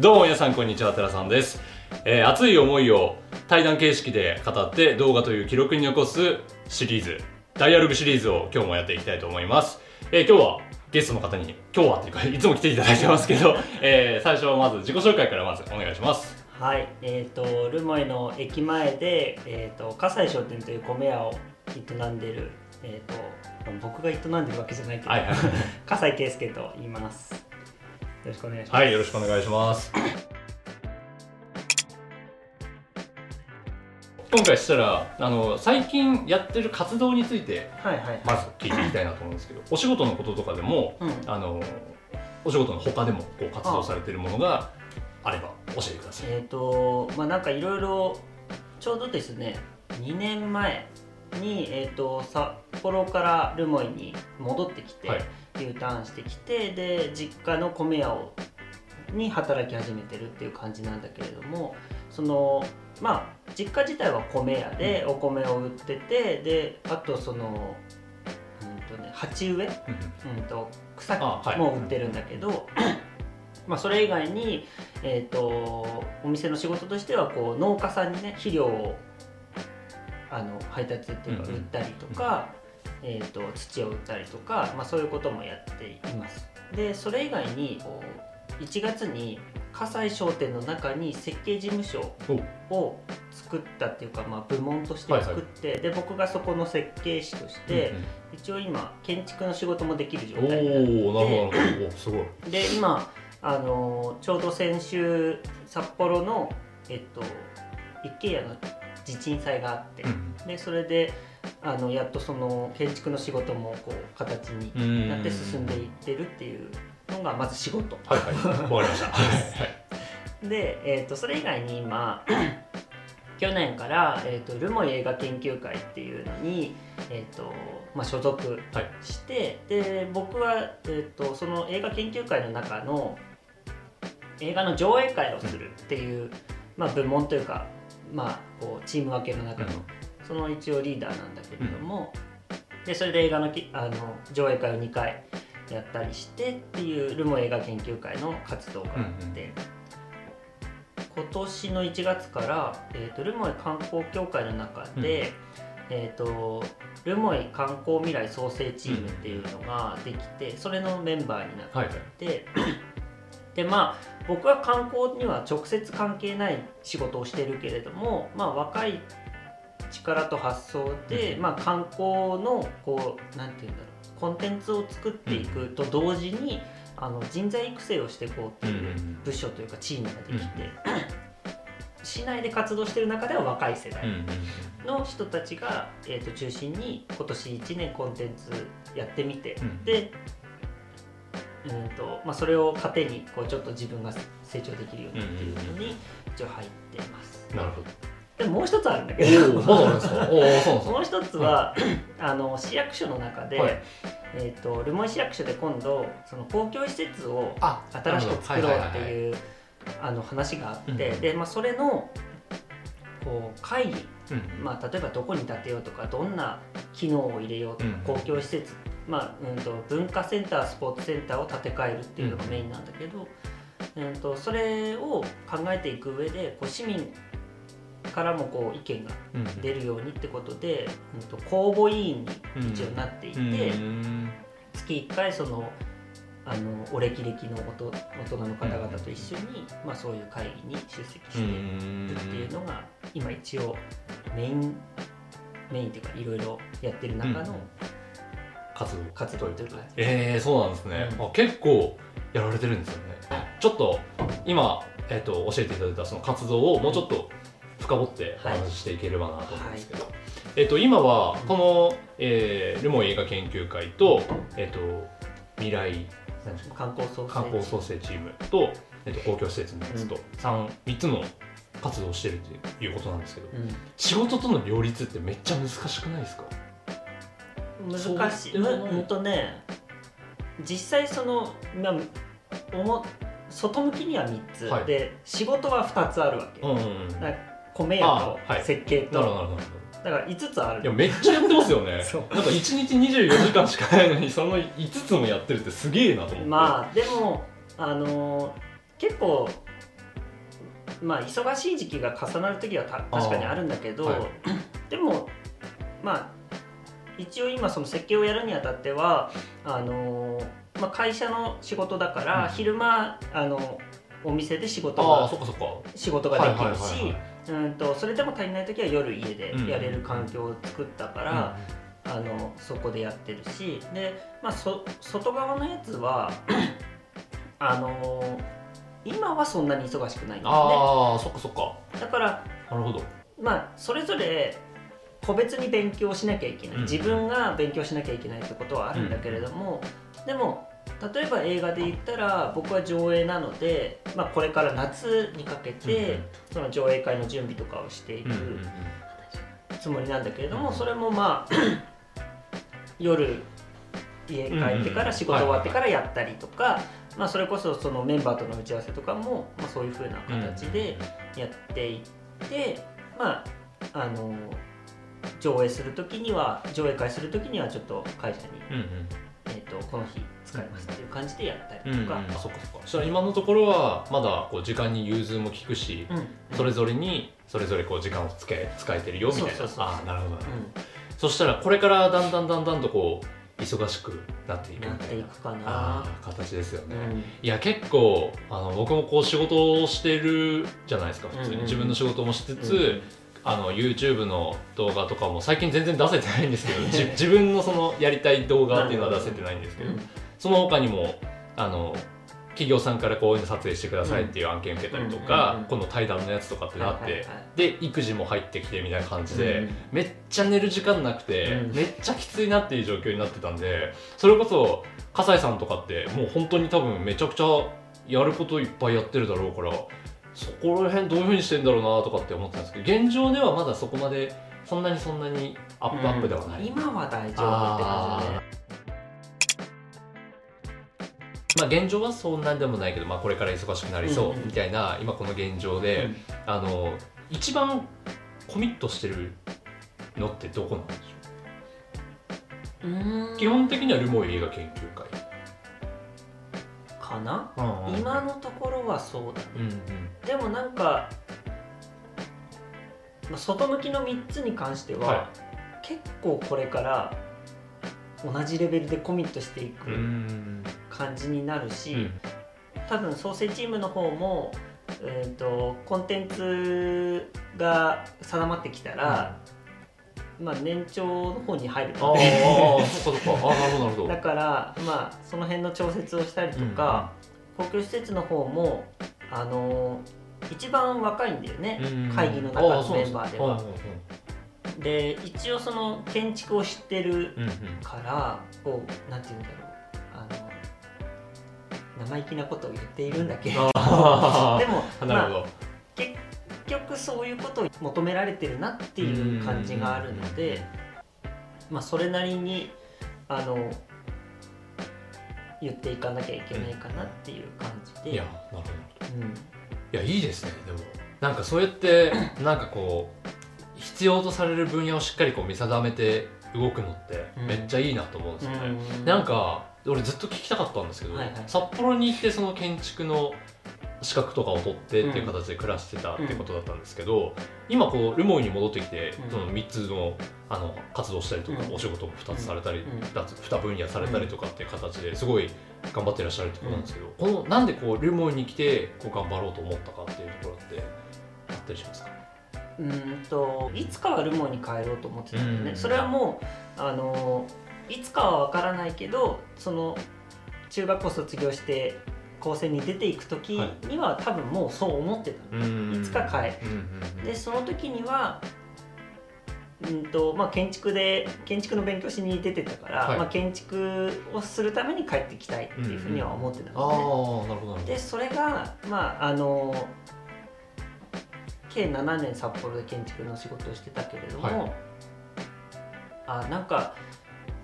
どうも皆さんこんにちは寺さんです、えー熱い思いを対談形式で語って動画という記録に残すシリーズダイアログシリーズを今日もやっていきたいと思います、えー今日はゲストの方に今日はっていうかいつも来ていただいてますけど、えー最初はまず自己紹介からまずお願いします。はい、えっ、とルモイの駅前で、えっ、と葛西商店という米屋を営んでいる、えっ、と僕が営んでるわけじゃないけど、はいはい。葛西圭介と言います。よろしくお願いします。はいよろしくお願いします今回したらあの最近やってる活動についてはいはい。まず聞いていきたいなと思うんですけどお仕事のこととかでもうん、あのお仕事の他でもこう活動されているものがあれば教えてください。えっ、とまあなんかいろいろちょうどですね、2年前にえっ、と札幌からルモイに戻ってきて、はい U ターンしてきてで実家の米屋をに働き始めてるっていう感じなんだけれどもそのまあ実家自体は米屋でお米を売っててであとそのうんとね鉢植えうん。と草木も売ってるんだけど、まあそれ以外に、えー、とお店の仕事としてはこう農家さんにね肥料をあの配達っていうか売ったりとか、えー、と土を売ったりとか、まあ、そういうこともやっています。でそれ以外にこう1月に葛西商店の中に設計事務所お。を作ったっていうか、まあ、部門として作って、で僕がそこの設計士として、一応今建築の仕事もできる状おお態になってーなるほどすごい。で今あのちょうど先週札幌の、えっと、一軒家の地鎮祭があって、でそれであのやっとその建築の仕事もこう形にうんなって進んでいってるっていうのがまず仕事。はいはい。わかりました。はい。で、えっとそれ以外に今去年から、えっとルモイ映画研究会っていうのに、えっとまあ、所属はい。してで僕は、えー、とその映画研究会の中の映画の上映会をするっていう、まあ、部門というか、まあ、こうチーム分けの中の、その一応リーダーなんだけれども、でそれで映画のきあの上映会を2回やったりしてっていうルモ映画研究会の活動があって、うん今年の1月から、えー、とルモイ観光協会の中で、えー、とルモイ観光未来創生チームっていうのができてそれのメンバーになってはいはい。ででまあ僕は観光には直接関係ない仕事をしてるけれども、まあ、若い力と発想で、うん。まあ、観光のこうなんていうんだろうコンテンツを作っていくと同時に、あの人材育成をしていこうっていう部署というかチームができて、市内で活動してる中では若い世代の人たちが、えー、と中心に今年1年コンテンツやってみて、うん。でうんとまあ、それを糧にこうちょっと自分が成長できるようにっていうのに一応入ってます。なるほでももう一つあるんだけど。もう一つは、あの市役所の中で、はい。えー、と留萌市役所で今度その公共施設をあ新しく作ろうってはいうあの話があって、うんでまあ、それのこう会議うんまあ、例えばどこに建てようとかどんな機能を入れようとか、うん。公共施設、まあうん、と文化センタースポーツセンターを建て替えるっていうのがメインなんだけど、うん、とそれを考えていく上でこう市民からもこう意見がうん。出るようにってことで、うん、と公募委員に一応なっていて、うん。月1回そのあのお歴々の大人大人の方々と一緒に、まあ、そういう会議に出席しているっていうのが今一応メインメインっていうかいろいろやってる中の活動。活動というか、えー、そうなんですね、うん。あ結構やられてるんですよね。ちょっと今、えっと教えていただいたその活動をもうちょっと深掘ってお話ししていければなと思うんですけど、えっと今はこの、えールモイ映画研究会と,、えっと未来観光創生チーム。と、えっと公共施設のやつと、三三つの活動をしてるということなんですけど。うん。仕事との両立ってめっちゃ難しくないですか？難しい。そうん。とね実際その、まあ、おも外向きには3つ、はい。で仕事は2つあるわけ、うんうんうん。だから米屋設計と、ほどなるほど。だから5つある。いやめっちゃやってますよね。そう。なんか1日24時間しかないのにその5つもやってるってすげえなと思って。まあでもあのー結構まあ忙しい時期が重なる時はた確かにあるんだけど、はい。でもまあ一応今その設計をやるにあたってはあのーまあ、会社の仕事だから、うん。昼間あのお店で仕事が仕事ができるはいはいはいしはいうんとそれでも足りない時は夜家でうん。やれる環境を作ったから、あのそこでやってるしで、まあ、そ外側のやつは あの今はそんなに忙しくないんだよああそっかそっか。ねだからなるほど。まあそれぞれ個別に勉強しなきゃいけない、うん。自分が勉強しなきゃいけないってことはあるんだけれども、でも例えば映画で言ったら僕は上映なので、まあ、これから夏にかけて、その上映会の準備とかをしていくつもりなんだけれども、それもまあ 夜家帰ってから仕事終わってからやったりとか、まあ、それこそそのメンバーとの打ち合わせとかも、まあ、そういうふうな形でやっていって、まああの上映する時には上映会する時にはちょっと会社に、えー、とこの日使いますっていう感じでやったうんうん。りとか。あそっかそっか。そしたら今のところはまだこう時間に融通も利くし、うん。それぞれにそれぞれこう時間をつけ使えてるよみたいな。そうそうそうああなるほどうそしたらこれからだんだんだんだんとこう忙しくなっていくみたいな。ていくかな。形ですよね、うん。いや結構あの僕もこう仕事をしてるじゃないですか普通うんうんうん。に自分の仕事もしつつ、うんあの YouTube の動画とかも最近全然出せてないんですけどじ 自分のそのやりたい動画っていうのは出せてないんですけど、その他にもあの企業さんからこういうの撮影してくださいっていう案件受けたりとか、うんこの対談のやつとかってなって、はいはいはい。で育児も入ってきてみたいな感じで、うん。めっちゃ寝る時間なくて、うん。めっちゃきついなっていう状況になってたんでそれこそ笠井さんとかってもう本当に多分めちゃくちゃやることいっぱいやってるだろうからそこら辺どういうふうにしてんだろうなとかって思ってたんですけど現状ではまだそこまでそんなにそんなにアップアップではない、今は大丈夫って感じで。まあ現状はそんなんでもないけど、まあ、これから忙しくなりそううんうんみたいな今この現状で、あの一番コミットしてるのってどこなんでしょう？基本的にはルモイ映画研究会、かな、うん今のところはそうだね。うんうん。でもなんか、まあ、外向きの3つに関しては、は結構これから同じレベルでコミットしていい、くん感じになるし、うん。多分創生チームの方も、えー、とコンテンツが定まってきたら、まあ、年長の方に入るあので。あそっかそっか。あなるほどなるほど。だからまあその辺の調節をしたりとか、公共施設の方もあの一番若いんだよね、うん会議の中のメンバーでは。で一応その建築を知ってるうんうん。からこうなんて言うんだろう。あの生意気なことを言っているんだけどあ でもー なるほど、結局そういうことを求められてるなっていう感じがあるので、まあ、それなりにあの言っていかなきゃいけないかなっていう感じで。いやなるほど。うん。いやいいですねでも。なんかそうやってなんかこう必要とされる分野をしっかりこう見定めて動くのってうん。めっちゃいいなと思うんですよね、うん。なんか俺ずっと聞きたかったんですけど、はいはい。札幌に行ってその建築の資格とかを取ってっていう形で暮らしてたってことだったんですけど、今こうルモイに戻ってきて、うん。その3つのあの活動したりとか、うん。お仕事も2つされたり、うん。2つ2分野されたりとかっていう形ですごい頑張ってらっしゃるってことなんですけど、このなんでこうルモイに来てこう頑張ろうと思ったかっていうところってあったりしますか？うーんといつかはルモンに帰ろうと思ってたんだよね、うん。それはもうあのいつかは分からないけどその中学校卒業して高専に出ていく時には、多分もうそう思ってたの、いつか帰るうんうんうんでその時にはうんとまあ、建築で建築の勉強しに出てたから、はい。まあ、建築をするために帰ってきたいっていうふうには思ってたのね、なるほどなるほど。でそれがまああの計7年札幌で建築の仕事をしてたけれども、はい。あなんか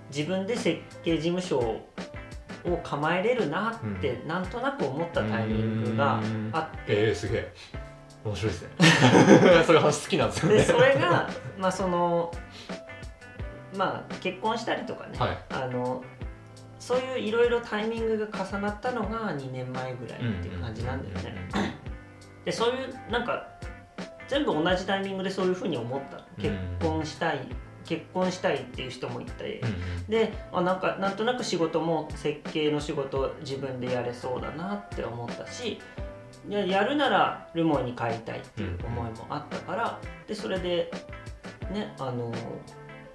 自分で設計事務所を構えれるなって、なんとなく思ったタイミングがあって。えー、すげえ。面白いですね。そういう話好きなんですよね。でそれがまあそのまあ結婚したりとかね、はい。あのそういういろいろタイミングが重なったのが2年前ぐらいっていう感じなんだよね。でそういうなんか全部同じタイミングでそういうふうに思った。結婚したい、結婚したいっていう人もいて、であなんかなんとなく仕事も設計の仕事自分でやれそうだなって思ったしややるならルモイに帰りたいっていう思いもあったから、でそれでねあの、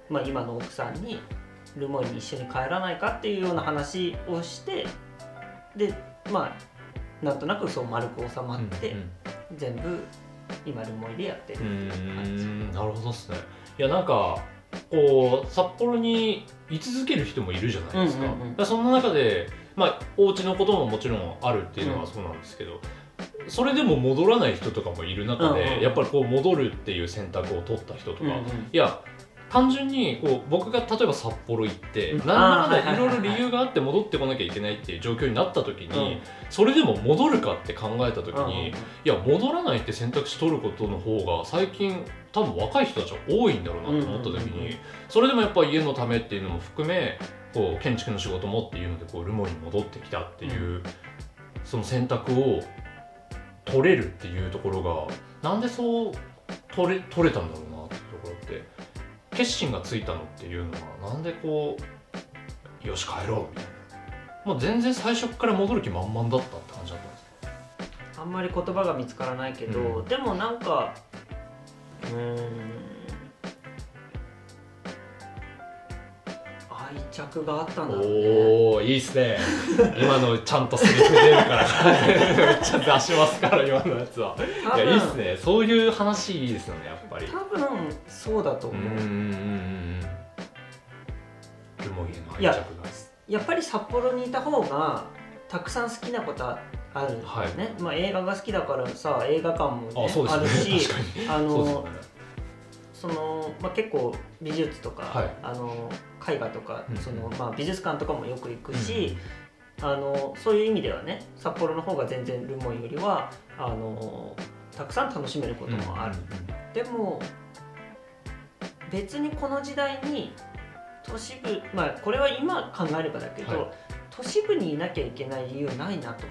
まあ、今の奥さんにルモイに一緒に帰らないかっていうような話をしてでまあなんとなくそう丸く収まって、うんうん。全部今ルモイでやってるうっていう感じ。んなるほどですね。いやなんかこう札幌に居続ける人もいるじゃないですか,、うんうんうん。だその中でまあお家のことももちろんあるっていうのはうんそうなんですけど、それでも戻らない人とかもいる中で、うんうん。やっぱりこう戻るっていう選択を取った人とか、うんうん。いや単純にこう僕が例えば札幌行ってうん。何らかでいろいろ理由があって戻ってこなきゃいけないっていう状況になった時に、うん。それでも戻るかって考えた時うんうんに、いや戻らないって選択肢取ることの方が最近多分若い人たちは多いんだろうなと思った時に、それでもやっぱ家のためっていうのも含めこう建築の仕事もっていうのでこうルモに戻ってきたっていう、その選択を取れるっていうところがなんでそう取れ取れたんだろうなっていうところって決心がついたのっていうのはなんでこうよし帰ろうみたいな。もう全然最初から戻る気満々だったって感じだったんですかあんまり言葉が見つからないけど、うん。でもなんかうーん。愛着があったんだろうね。おおいいっすね。今のちゃんとセリフ出るから。ちゃ出しますから今のやつは。いやいいっすね。そういう話いいですよねやっぱり。多分そうだと思う、うんうんうんうんルモイへの愛着が。やっぱり札幌にいた方がたくさん好きなことあるね、はい。まあ、映画が好きだからさ映画館も、ね、あね。るし あのね。その、まあ、結構美術とか、はい。あの絵画とか、うんそのまあ、美術館とかもよく行くし、あのそういう意味ではね札幌の方が全然ルモンよりはあのたくさん楽しめることもある、でも別にこの時代に都市部まあこれは今考えればだけど、はい都市部にいなきゃいけない理由ないなと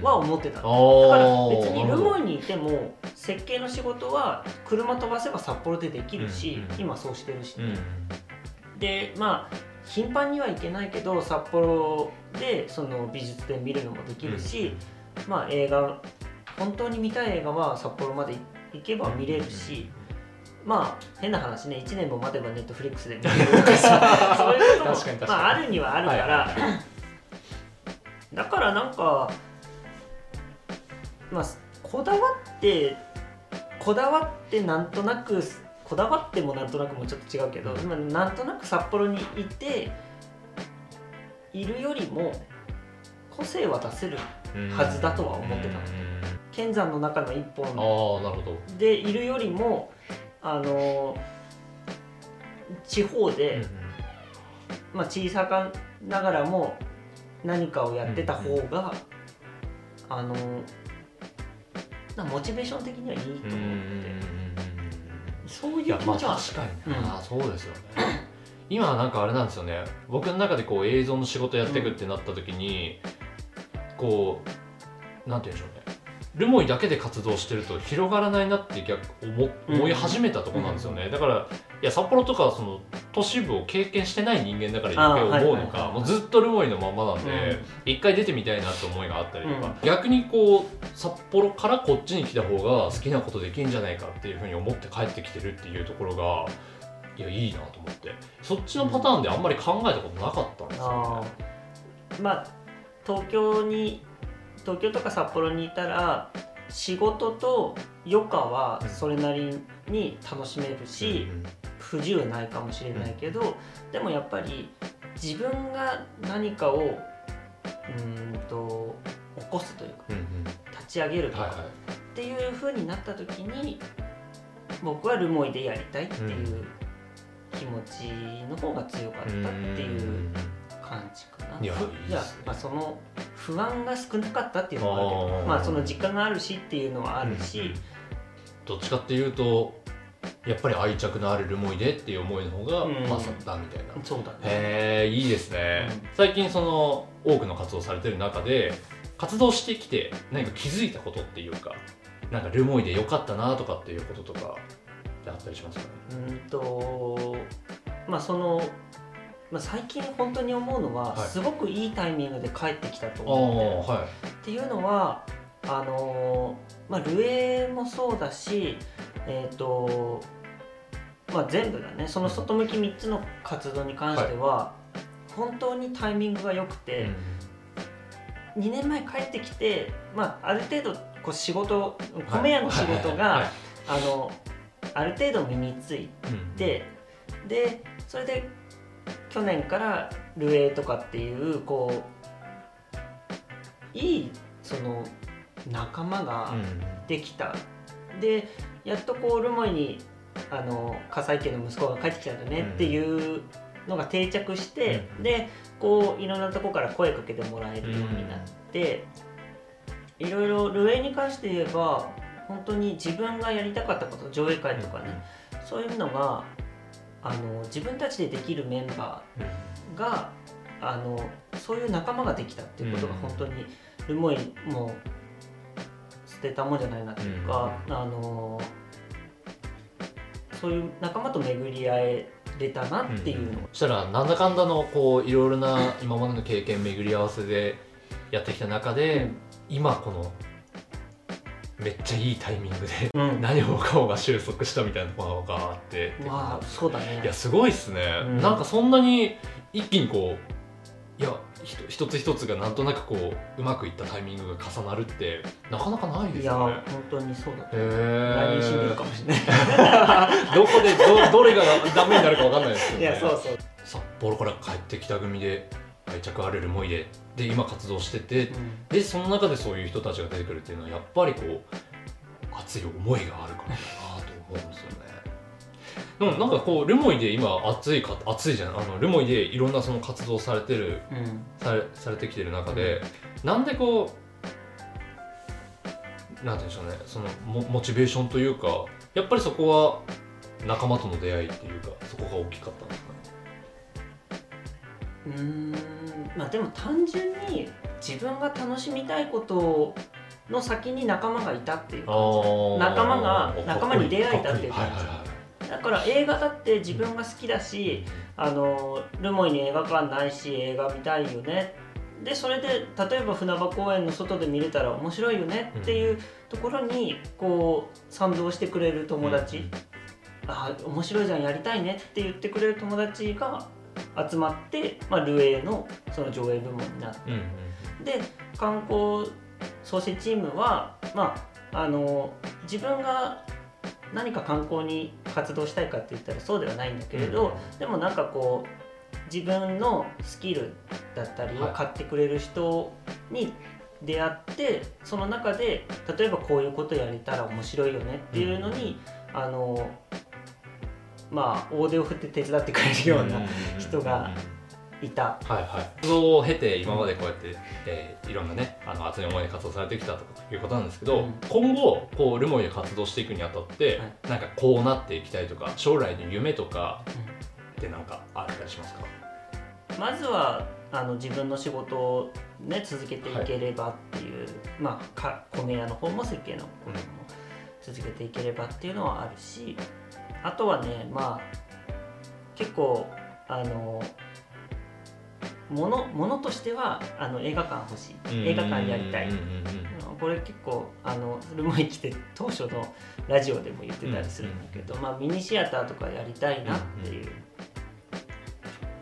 は思ってた。あのだからー別にルなるほどモンにいても設計の仕事は車飛ばせば札幌でできるし、うんうん今そうしてるし、う。ん。でまあ頻繁には行けないけど札幌でその美術展見るのもできるし、まあ映画本当に見たい映画は札幌まで行けば見れるし、まあ変な話ね1年も待てばネットフリックスで見れるとかさ そういうこともまあ、あるにはあるから、はいはいはいだからなんかまあこだわってこだわってなんとなくこだわってもなんとなくもちょっと違うけど、うん。まあなんとなく札幌にいているよりも個性は出せるはずだとは思ってた。剣山の中の一本でいるよりもあの地方で、まあ、小さかながらも何かをやってた方が、あのなモチベーション的にはいいと思って、そういういやまあ気持ちはあっ確かにうん。な、そうですよね。今はなんかあれなんですよね。僕の中でこう映像の仕事やっていくってなった時に、こうなんて言うんでしょうね。ルモイだけで活動してると広がらないなって逆思思い始めたところなんですよね、だからいや札幌とかその都市部を経験してない人間だから余計思うのかもうずっとルモイのままなんで、一回出てみたいなって思いがあったりとか、逆にこう札幌からこっちに来た方が好きなことできるんじゃないかっていうふうに思って帰ってきてるっていうところがいやいいなと思って。そっちのパターンであんまり考えたことなかったんですよあね。ー。まあ東京に東京とか札幌にいたら仕事と余暇はそれなりに楽しめるし、うん不自由ないかもしれないけど、でもやっぱり自分が何かをうーんと起こすというかうんうん。立ち上げるとか、はいはい。っていう風になった時に僕はルモイでやりたいっていう気持ちの方が強かったっていう感じかな。いやふいやまあ、その不安が少なかったっていうのはあるけどまあその実感があるしっていうのはあるし、どっちかっていうとやっぱり愛着のあるルモイでっていう思いの方がうん。勝ったみたいな、そうだね。へえいいですね、うん。最近その多くの活動されてる中で活動してきて何か気づいたことっていうかなんかルモイで良かったなとかっていうこととかってあったりしますか？ねうんとまあその、まあ、最近本当に思うのは、はい。すごくいいタイミングで帰ってきたと思ってるはっていうのはあのまあルエもそうだしえっ、とまあ全部だね。その外向き3つの活動に関しては、本当にタイミングが良くい、て、2年前帰ってきて、まあ、ある程度こう仕事米屋の仕事はい。があのある程度身についうん。てでそれで去年からルエとかっていうこういいその仲間がうん。できた、でやっとこうルモイにあの笠井家の息子が帰ってきたんだねっていうのが定着して、うんでこういろんなとこから声かけてもらえるようになって、いろいろルエに関して言えば本当に自分がやりたかったこと上映会とかね、そういうのがあの自分たちでできるメンバーがあのそういう仲間ができたっていうことがうん。本当にルモイもう捨てたもんじゃないなっていうか、あのそういう仲間と巡り合えれたなっていうの。を、そしたらなんだかんだのこういろいろな今までの経験巡り合わせでやってきた中で、今このめっちゃいいタイミングでうん。何もかもが収束したみたいなところがあって。まあそうだね。いやすごいっすね、うん。なんかそんなに一気にこういや一つ一つがなんとなくこううまくいったタイミングが重なるってなかなかないでいやすよね。本当にそうだへ来年死んでるえかもしれない。どこでどどれがダメになるかわかんないですよね。いやそうそう、札幌から帰ってきた組で愛着あるルモイでで今活動しててうん。でその中でそういう人たちが出てくるっていうのはやっぱりこう熱い思いがあるからだなと思うんですよね。でもなんかこうルモイで今熱いか熱いじゃん。あのルモイでいろんなその活動されてるうん。されされてきてる中で、なんでこうなんて言うんでしょうね。そのモモチベーションというかやっぱりそこは仲間との出会いっていうかそこが大きかったんですかね？うーん。まあでも単純に自分が楽しみたいことの先に仲間がいたっていう感じ。仲間が仲間に出会えたっていう感じ。はいはいはいだから映画だって自分が好きだし、あのルモイに映画館ないし映画見たいよね。でそれで例えば船場公園の外で見れたら面白いよねっていうところにこう賛同してくれる友達、あ面白いじゃんやりたいねって言ってくれる友達が集まって、まあ、ルエのその上映部門になってうんうん。で観光創生チームは、まあ、あの自分が何か観光に活動したいかって言ったらそうではないんだけれど、でもなんかこう自分のスキルだったりをはい。買ってくれる人に出会って、その中で例えばこういうことやれたら面白いよねっていうのに、あのまあ大手を振って手伝ってくれるような人がいた。はいはい。活動を経て今までこうやって、えーいろんなねあの熱い思いで活動されてきたということなんですけど、うん。今後こうルモイで活動していくにあたって、はい。なんかこうなっていきたいとか将来の夢とかってなんかあったりしますか、まずはあの自分の仕事を、ね、続けていければっていう、まあか米屋の方も設計の方も続けていければっていうのはあるしあとはねまあ結構あのものものとしてはあの映画館欲しい。映画館やりたい。これ結構あのルモイ来て当初のラジオでも言ってたりするんだけど、まあ、ミニシアターとかやりたいなっていう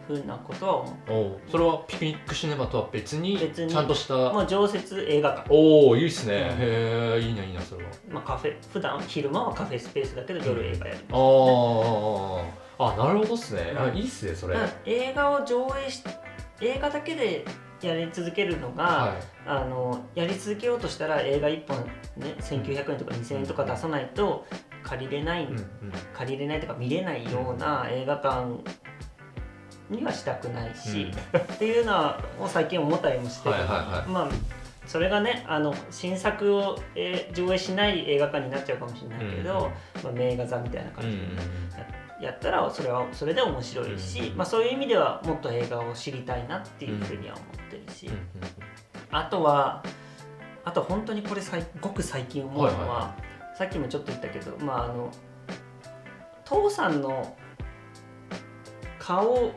ふうなことは思う。それはピクニックシネマとは別に別にちゃんとしたもう常設映画館、おおいいっすね、うん。へえいいないいなそれは。まあ、カフェ普段昼間はカフェスペースだけど夜映画やる、あーあなるほどっすね、あうん。いいっすねそれ、映画を上映し映画だけでやり続けるのが、はい。あのやり続けようとしたら映画1本ね1900円とか2000円とか出さないと借りれない、うんうん。借りれないとか見れないような映画館にはしたくないし、っていうのを最近思ったりもしてる、はいはいはい。まあそれがねあの新作を、えー上映しない映画館になっちゃうかもしれないけど、まあ、名画座みたいな感じでや,、ったらそれはそれで面白いし、うん。まあ、そういう意味ではもっと映画を知りたいなっていうふうには思ってるし、あとはあと本当にこれさいごく最近思うのは,、はいはさっきもちょっと言ったけどまああの父さんの顔を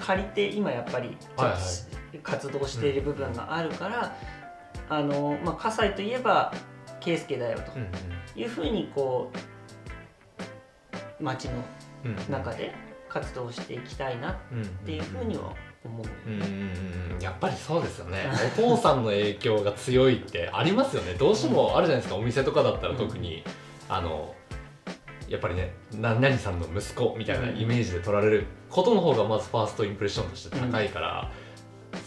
借りて今やっぱり活動している部分があるから、あのまあ葛西といえば圭介だよというふうにこう町のうん中で活動していきたいなっていうふうには思う。うんうんうんやっぱりそうですよね。お父さんの影響が強いってありますよね。どうしてもあるじゃないですか。お店とかだったら特に、あのやっぱりね何々さんの息子みたいなイメージで取られることの方がまずファーストインプレッションとして高いから、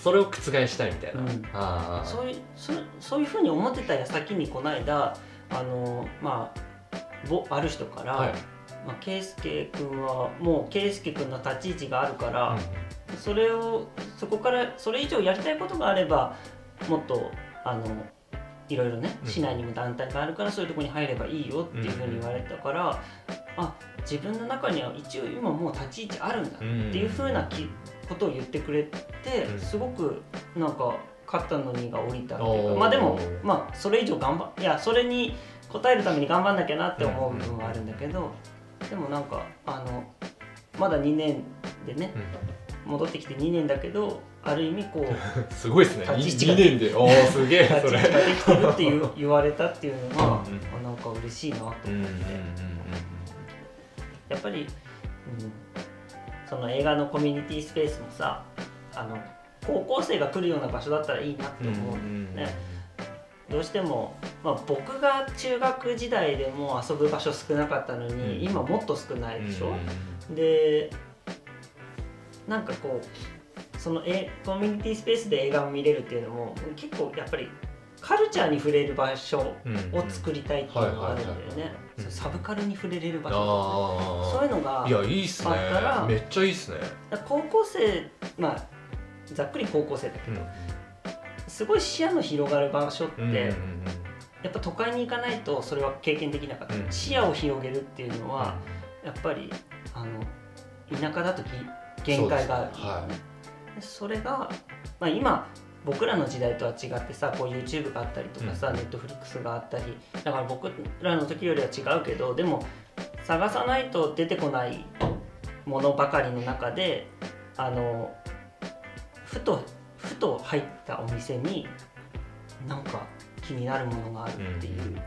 それを覆したいみたいな、うん。あそういうそそういうふうに思ってた矢先にこの間あのまあぼある人から、はい、まあ、圭介君はもう圭介君の立ち位置があるから、それをそこからそれ以上やりたいことがあればもっとあのいろいろねうん。市内にも団体があるからそういうところに入ればいいよっていうふうに言われたから、あ自分の中には一応今もう立ち位置あるんだっていうふうなきことを言ってくれて、うん。すごくなんか肩の荷が下りたっていうかまあでもまあそれ以上頑張いやそれに応えるために頑張んなきゃなって思う部分はあるんだけど、でもなんかあのまだ2年でね戻ってきて2年だけどある意味こううん すごいですね。立ち位置が2年で。おおすげえ立それち位置ができてるっていう 言われたっていうのが、うんあなんか嬉しいなと思って、うんうんうんやっぱり、うん、その映画のコミュニティスペースもさあの高校生が来るような場所だったらいいなってうん思う、うん。ねどうしても、まあ、僕が中学時代でも遊ぶ場所少なかったのに、うん。今もっと少ないでしょ、うん。でなんかこうそのえコミュニティスペースで映画を見れるっていうのも結構やっぱりカルチャーに触れる場所うん。を作りたいっていうのがあるんだよね。サブカルに触れれる場所あそういうのがあいやいいっすね。めっちゃいいっすね。高校生まあざっくり高校生だけど、すごい視野の広がる場所って、うんうんうんやっぱ都会に行かないとそれは経験できなかった、うん。視野を広げるっていうのは、やっぱりあの田舎だとき限界がある。そはでそれが、まあ、今僕らの時代とは違ってさこう YouTube があったりとかさ、うん。Netflix があったりだから僕らの時よりは違うけどでも探さないと出てこないものばかりの中であのふとふと入ったお店になんか気になるものがあるっていう、うん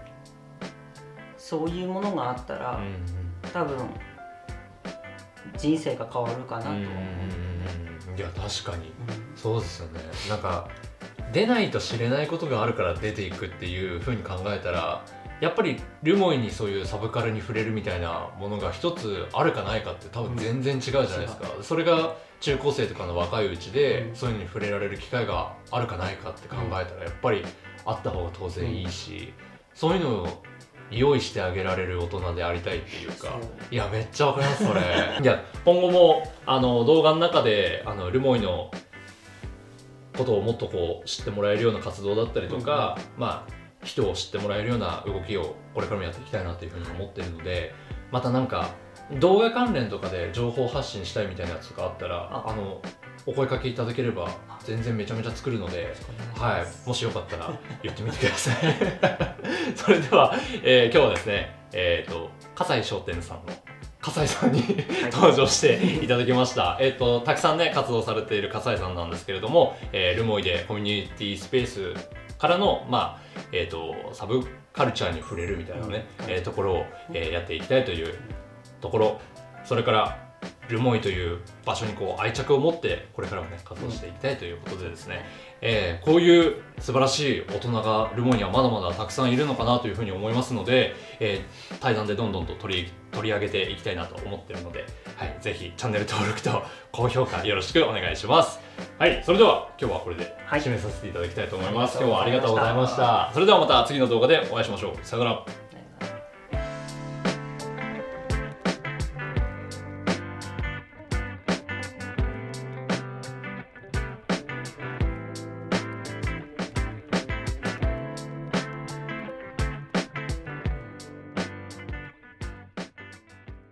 そういうものがあったら、うんうん。多分人生が変わるかなとは思う。うん。いや確かに。うん。そうですよね。なんか出ないと知れないことがあるから出ていくっていうふうに考えたらやっぱりルモイにそういうサブカルに触れるみたいなものが一つあるかないかって多分全然違うじゃないですか、それが中高生とかの若いうちでうん。そういうのに触れられる機会があるかないかって考えたらやっぱりあった方が当然いいし、そういうのを用意してあげられる大人でありたいっていうかいやめっちゃわかりますそれ。いや今後もあの動画の中であのルモイのことをもっとこう知ってもらえるような活動だったりとか、まあ人を知ってもらえるような動きをこれからもやっていきたいなというふうに思っているのでまたなんか動画関連とかで情報発信したいみたいなやつとかあったらあ。あのお声かけいただければ全然めちゃめちゃ作るのではい、もしよかったら言ってみてください。それでは、えー今日はですね、えっ、と、葛西商店さんの葛西さんに 登場していただきました。えっと、たくさんね、活動されている葛西さんなんですけれども、えールモイでコミュニティスペースからの、まあ、えっ、と、サブカルチャーに触れるみたいなね、うん。えーところを、えーやっていきたいというところ、それから、ルモイという場所にこう愛着を持ってこれからもね活動していきたいということでですね、えーこういう素晴らしい大人がルモイにはまだまだたくさんいるのかなというふうに思いますので、えー対談でどんどんと取り取り上げていきたいなと思っているので、はい、ぜひチャンネル登録と高評価よろしくお願いします。はいそれでは今日はこれではい。締めさせていただきたいと思います、はい。今日はありがとうございました。それではまた次の動画でお会いしましょう。さよなら